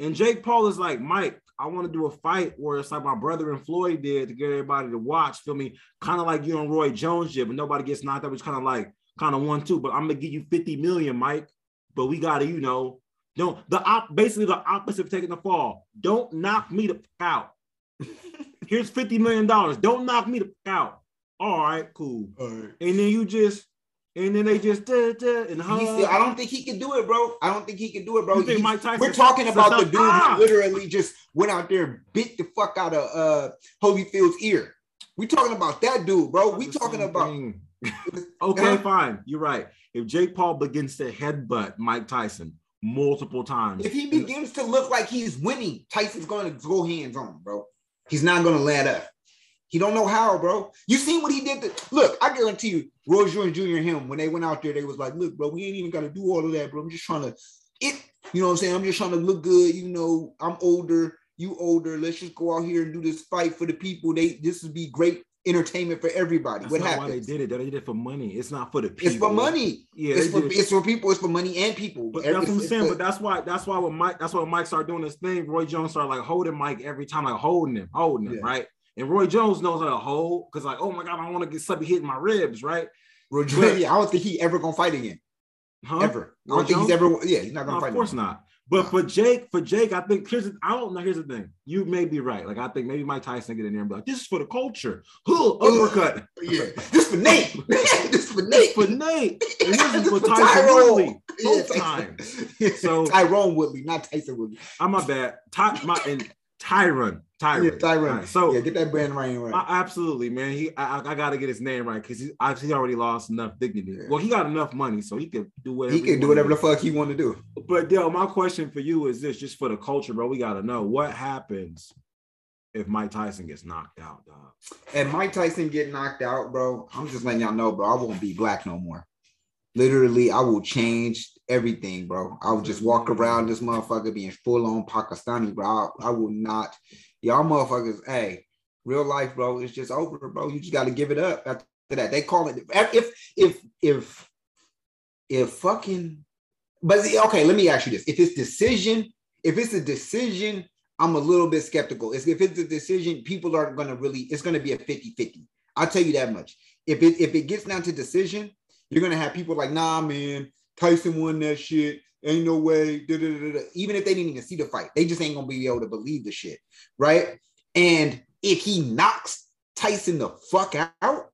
and Jake Paul is like, Mike, I want to do a fight where it's like my brother and Floyd did to get everybody to watch. Feel me? Kind of like you and Roy Jones did, but nobody gets knocked out. It's kind of like kind of one two. But I'm gonna give you fifty million, Mike. But we gotta, you know, don't the op basically the opposite of taking the fall. Don't knock me the out. [LAUGHS] Here's fifty million dollars. Don't knock me the out. All right, cool. And then you just, and then they just, duh, duh, and hug. I don't think he can do it, bro. I don't think he can do it, bro. You think He's- Mike Tyson- we're talking about the dude Ah! who literally just went out there and bit the fuck out of uh Holyfield's ear. We're talking about that dude, bro. We talking about [LAUGHS] okay, fine. You're right. If Jake Paul begins to headbutt Mike Tyson multiple times, if he begins to look like he's winning, Tyson's going to go hands on, bro. He's not going to let up. He don't know how, bro. You seen what he did? To, look, I guarantee you, Roy Jones Jr. and him when they went out there, they was like, "Look, bro, we ain't even got to do all of that, bro. I'm just trying to it. You know what I'm saying? I'm just trying to look good. You know, I'm older, you older. Let's just go out here and do this fight for the people. They this would be great entertainment for everybody. that's what not why happens? they did it. They did it for money. It's not for the people. It's for money. Yeah, it's for it's for people. It's for money and people. But Every- that's what I'm saying. But that's why that's why when Mike that's why Mike started doing this thing, Roy Jones started like holding Mike every time, like holding him, holding him, Yeah. right? And Roy Jones knows how to hold because like, oh my god, I want to get something hitting my ribs, right? Roy Jones, yeah, I don't think he ever gonna fight again. Huh? Ever. I don't think he's Jones? ever. Yeah, he's not gonna fight. of course again. not. But for Jake, for Jake, I think here's the, I don't know. Here's the thing. You may be right. Like I think maybe Mike Tyson get in there and be like, "This is for the culture." Huh, uppercut. [LAUGHS] Yeah, [LAUGHS] this for Nate. this for Nate. for [LAUGHS] Nate. And this is This for Tyson Tyrone. Woodley. Both Yeah, times. So- Tyrone Woodley, not Tyson Woodley. I'm my bad. Ty, my and Tyron. Tyron. Yeah, Tyrone. All right, so yeah, get that brand right. right. I- absolutely, man. He I, I- got to get his name right because he I, he already lost enough dignity. Yeah. Well, he got enough money, so he could do whatever. he can do wanna whatever the fuck he want to do. But Dale, my question for you is this: just for the culture, bro, we got to know what happens if Mike Tyson gets knocked out, dog. And Mike Tyson get knocked out, bro. I'm just letting y'all know, bro. I won't be black no more. Literally, I will change everything, bro. I will just walk around this motherfucker being full on Pakistani, bro. I, I will not. Y'all motherfuckers, hey, real life, bro. It's just over, bro. You just got to give it up after that. They call it if if if if fucking. But okay, let me ask you this: If it's decision, if it's a decision I'm a little bit skeptical. If it's a decision, people aren't going to really, it's going to be a 50 50. I'll tell you that much. If it, if it gets down to decision, you're to have people like, nah, man, Tyson won that shit. Ain't no way. Da, da, da. Even if they didn't even see the fight, they just ain't to be able to believe the shit. Right. And if he knocks Tyson the fuck out,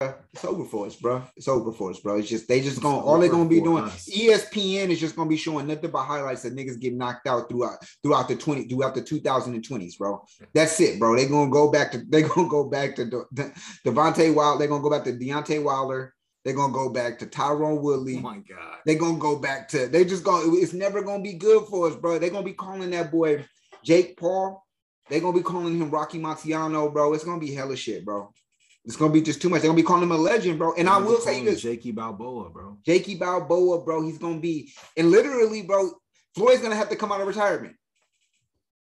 it's over for us, bro. It's over for us, bro. It's just they just gonna all they're gonna be doing. us. ESPN is just gonna be showing nothing but highlights that niggas get knocked out throughout throughout the 20 throughout the 2020s, bro. That's it, bro. They're gonna go back to [LAUGHS] they're gonna go back to De- De- Devontae Wild. They're gonna go back to Deontay Wilder. They're gonna go back to Tyrone Woodley. Oh my god. They're gonna go back to they just gonna it's never gonna be good for us, bro. They're gonna be calling that boy Jake Paul. They're gonna be calling him Rocky Marciano, bro. It's gonna be hella shit, bro. It's gonna be just too much. They're gonna be calling him a legend, bro. And I will say this: Jakey Balboa, bro. Jakey Balboa, bro. He's gonna be, and literally, bro, Floyd's gonna have to come out of retirement.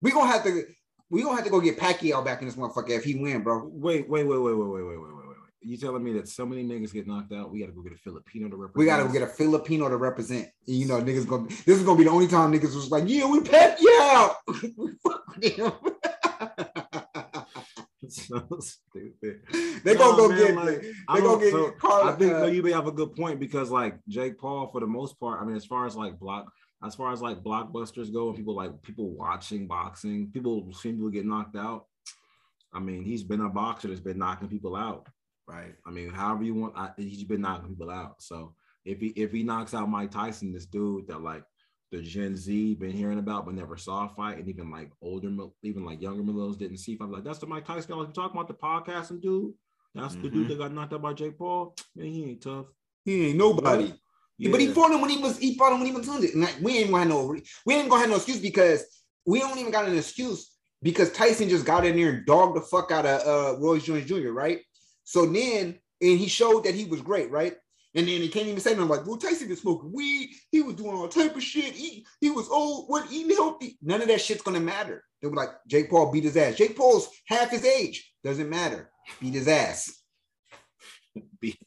We gonna have to, we gonna have to go get Pacquiao back in this motherfucker if he win, bro. Wait, wait, wait, wait, wait, wait, wait, wait, wait, wait. wait. You telling me that so many niggas get knocked out? We gotta go get a Filipino to represent. We gotta go get a Filipino to represent. You know, niggas gonna. This is gonna be the only time niggas was like, yeah, we Pacquiao. [LAUGHS] we fuck with him. So [LAUGHS] stupid. they gonna go get. like, they I gonna get so Carl. I think uh, though you may have a good point because like Jake Paul, for the most part, I mean, as far as like block, as far as like blockbusters go, and people like people watching boxing, people seeing people get knocked out. I mean, he's been a boxer that's been knocking people out, right? I mean, however you want, I, he's been knocking people out. So if he if he knocks out Mike Tyson, this dude that like the Gen Z been hearing about but never saw a fight, and even like older, even like younger millennials didn't see fight. Like that's the Mike Tyson guy. Like talking about the podcasting dude. That's the Mhm. dude that got knocked out by Jake Paul. Man, he ain't tough. he ain't nobody. Yeah. But he fought him when he was he fought him when he was hundred. And like, we ain't gonna have no we ain't gonna have no excuse because we don't even got an excuse because Tyson just got in there and dogged the fuck out of uh Royce Jones Jr. Right. So then and he showed that he was great, right? And then he can't even say nothing like, well, Tyson was smoking weed, he was doing all type of shit, he he was old, what eating healthy. None of that shit's gonna matter. They were like, Jake Paul beat his ass. Jake Paul's half his age. Doesn't matter. Beat his ass. [LAUGHS] beat,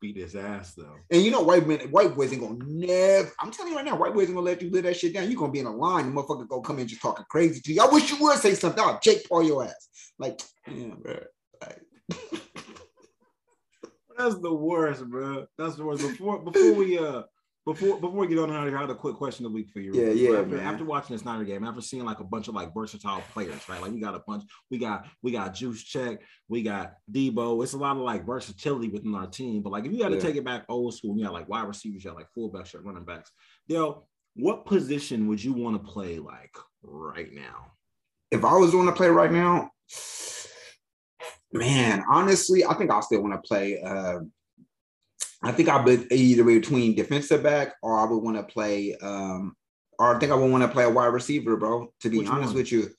beat his ass though. And you know, white men, white boys ain't gonna never. I'm telling you right now, white boys ain't gonna let you live that shit down. You gonna be in a line, the motherfucker gonna come in just talking crazy to you. I wish you would say something. I'll Jake Paul your ass. Like, yeah, bro. Like, [LAUGHS] That's the worst, bro. That's the worst. Before before we uh before before we get on here, I had a quick question of the week for you. Yeah, yeah, After, after watching this Niner game, after seeing like a bunch of like versatile players, right? Like we got a bunch, we got we got Juice Check, we got Deebo. It's a lot of like versatility within our team. But like if you had to Yeah. take it back old school, you got like wide receivers, you got like fullbacks, you got running backs. Dale, what position would you want to play like right now? if I was on to play right now, man, honestly, I think I'll still want to play. Uh, I think I'll be either between defensive back or I would want to play, um, or I think I would want to play a wide receiver, bro. To be Which honest one? with you,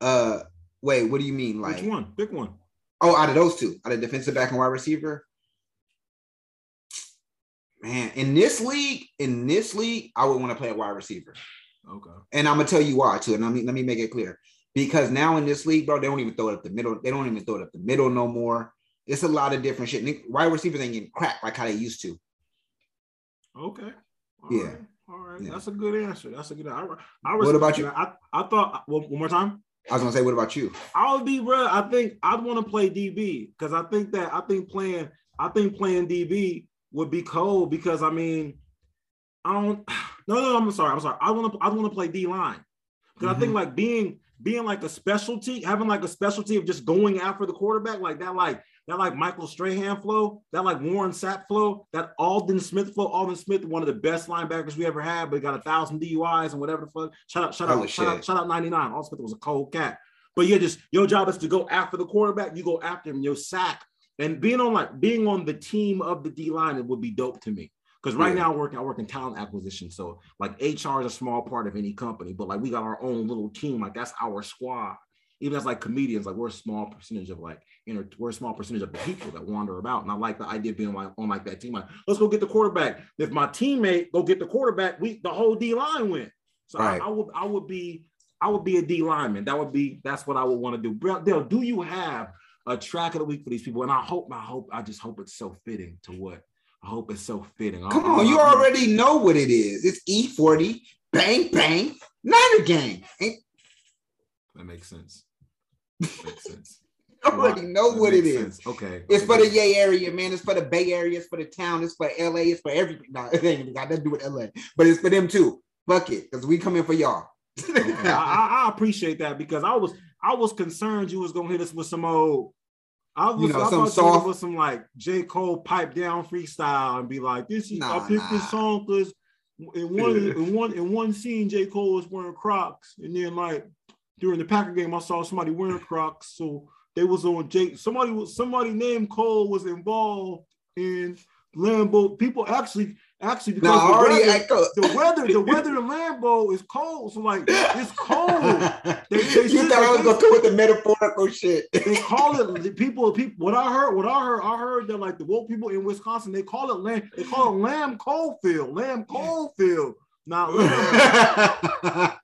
uh, wait, what do you mean? Like, Which one? Pick one. Oh, out of those two, out of defensive back and wide receiver. Man, in this league, in this league, I would want to play a wide receiver. Okay. And I'm gonna tell you why too. And let me let me make it clear. Because now in this league, bro, they don't even throw it up the middle. They don't even throw it up the middle no more. It's a lot of different shit. Wide receivers ain't getting cracked like how they used to. Okay. All Yeah. right. All right. Yeah. That's a good answer. That's a good. I, I What about you? I, I thought one, one more time. I was gonna say, what about you? I would be, bro. I think I'd want to play DB because I think that I think playing I think playing DB would be cold because I mean I don't. [SIGHS] No, no, I'm sorry. I'm sorry. I want to. I want to play D line because I think mm-hmm. like being being like a specialty, having like a specialty of just going after the quarterback like that, like that, like Michael Strahan flow, that like Warren Sapp flow, that Aldon Smith flow. Aldon Smith, one of the best linebackers we ever had, but he got a thousand DUIs and whatever the fuck. Shout out, shout out, shout out, shout out 99. Aldon Smith was a cold cat. But yeah, just your job is to go after the quarterback. You go after him. Your sack and being on like being on the team of the D line, it would be dope to me. Because right Yeah. now I work, I work in talent acquisition. So like HR is a small part of any company, but like we got our own little team. Like that's our squad. Even as like comedians, like we're a small percentage of like, you know, we're a small percentage of the people that wander about. And I like the idea of being like on like that team. Like, let's go get the quarterback. If my teammate go get the quarterback, we the whole D line win. So I- Right. I, would I would be I would be a D lineman. That would be that's what I would want to do. Bro, Dale, do you have a track of the week for these people? And I hope, I hope, I just hope it's so fitting to what I hope it's so fitting. Come I- on, you I- already know what it is. It's E-40, bang, bang, Niner gang. Ain't That makes sense. That makes sense. [LAUGHS] you already know That what it makes is. Okay. It's for the Yay area, man. It's for the Bay Area. It's for the town. It's for LA. It's for everything. No, [LAUGHS] it ain't got nothing to do with LA, but it's for them too. Fuck it, because we come in for y'all. Okay, I, I- I appreciate that because I was I was concerned you was gonna hit us with some old. I was You know, I some thought you was soft- with some like J. Cole pipe down freestyle and be like this is I Nah, picked this song because in one in one in one scene J. Cole was wearing Crocs. And then like during the Packer game I saw somebody wearing Crocs. So they was on Jake somebody was somebody named Cole was involved in Lambeau. People actually Actually, because No, the, already weather, the weather, the weather in Lambeau is cold. So like, it's cold. [LAUGHS] They- they you thought I was gonna come with the metaphorical shit. [LAUGHS] They call it the people. People. What I heard. What I heard. I heard that like the woke people in Wisconsin. They call it lamb. They call it lamb coalfield. Lamb coalfield. Not. [LAUGHS]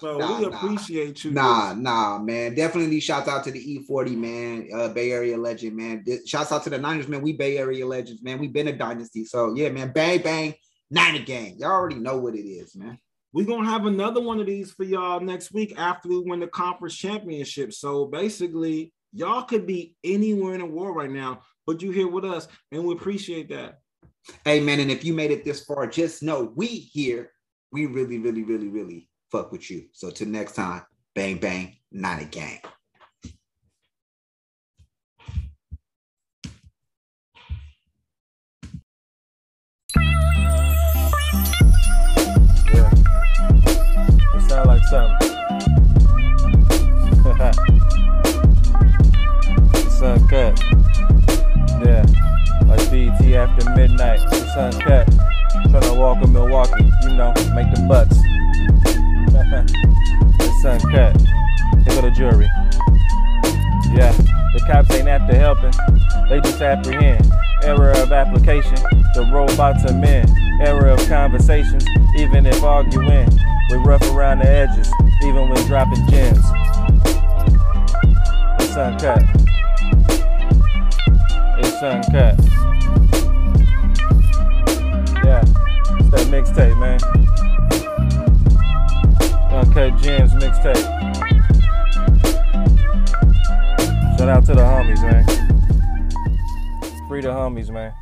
So Nah, we nah. appreciate you. Nah, nah, man. Definitely shouts out to the E-40, man. Uh, Bay Area legend, man. Shouts out to the Niners, man. We Bay Area legends, man. we been a dynasty. So yeah, man. Bang, bang, Niner gang. Y'all already know what it is, man. We're gonna have another one of these for y'all next week after we win the conference championship. So basically, y'all could be anywhere in the world right now, but you here with us, and we appreciate that. Hey, man. And if you made it this far, just know we here. We really, really, really, really fuck with you. So till next time, bang, bang, Niner gang. Yeah. It sound like something. [LAUGHS] it's uncut. Yeah. Like BT after midnight. It's uncut. Tryna walk in Milwaukee, you know, make the bucks. [LAUGHS] it's uncut. Here go the jury. Yeah, the cops ain't after helping, they just apprehend. Error of application, the robots are men. Error of conversations, even if arguing. We rough around the edges, even when dropping gems. It's uncut. It's uncut. It's that mixtape, man. Uncut Gems mixtape. Shout out to the homies, man. Free the homies, man.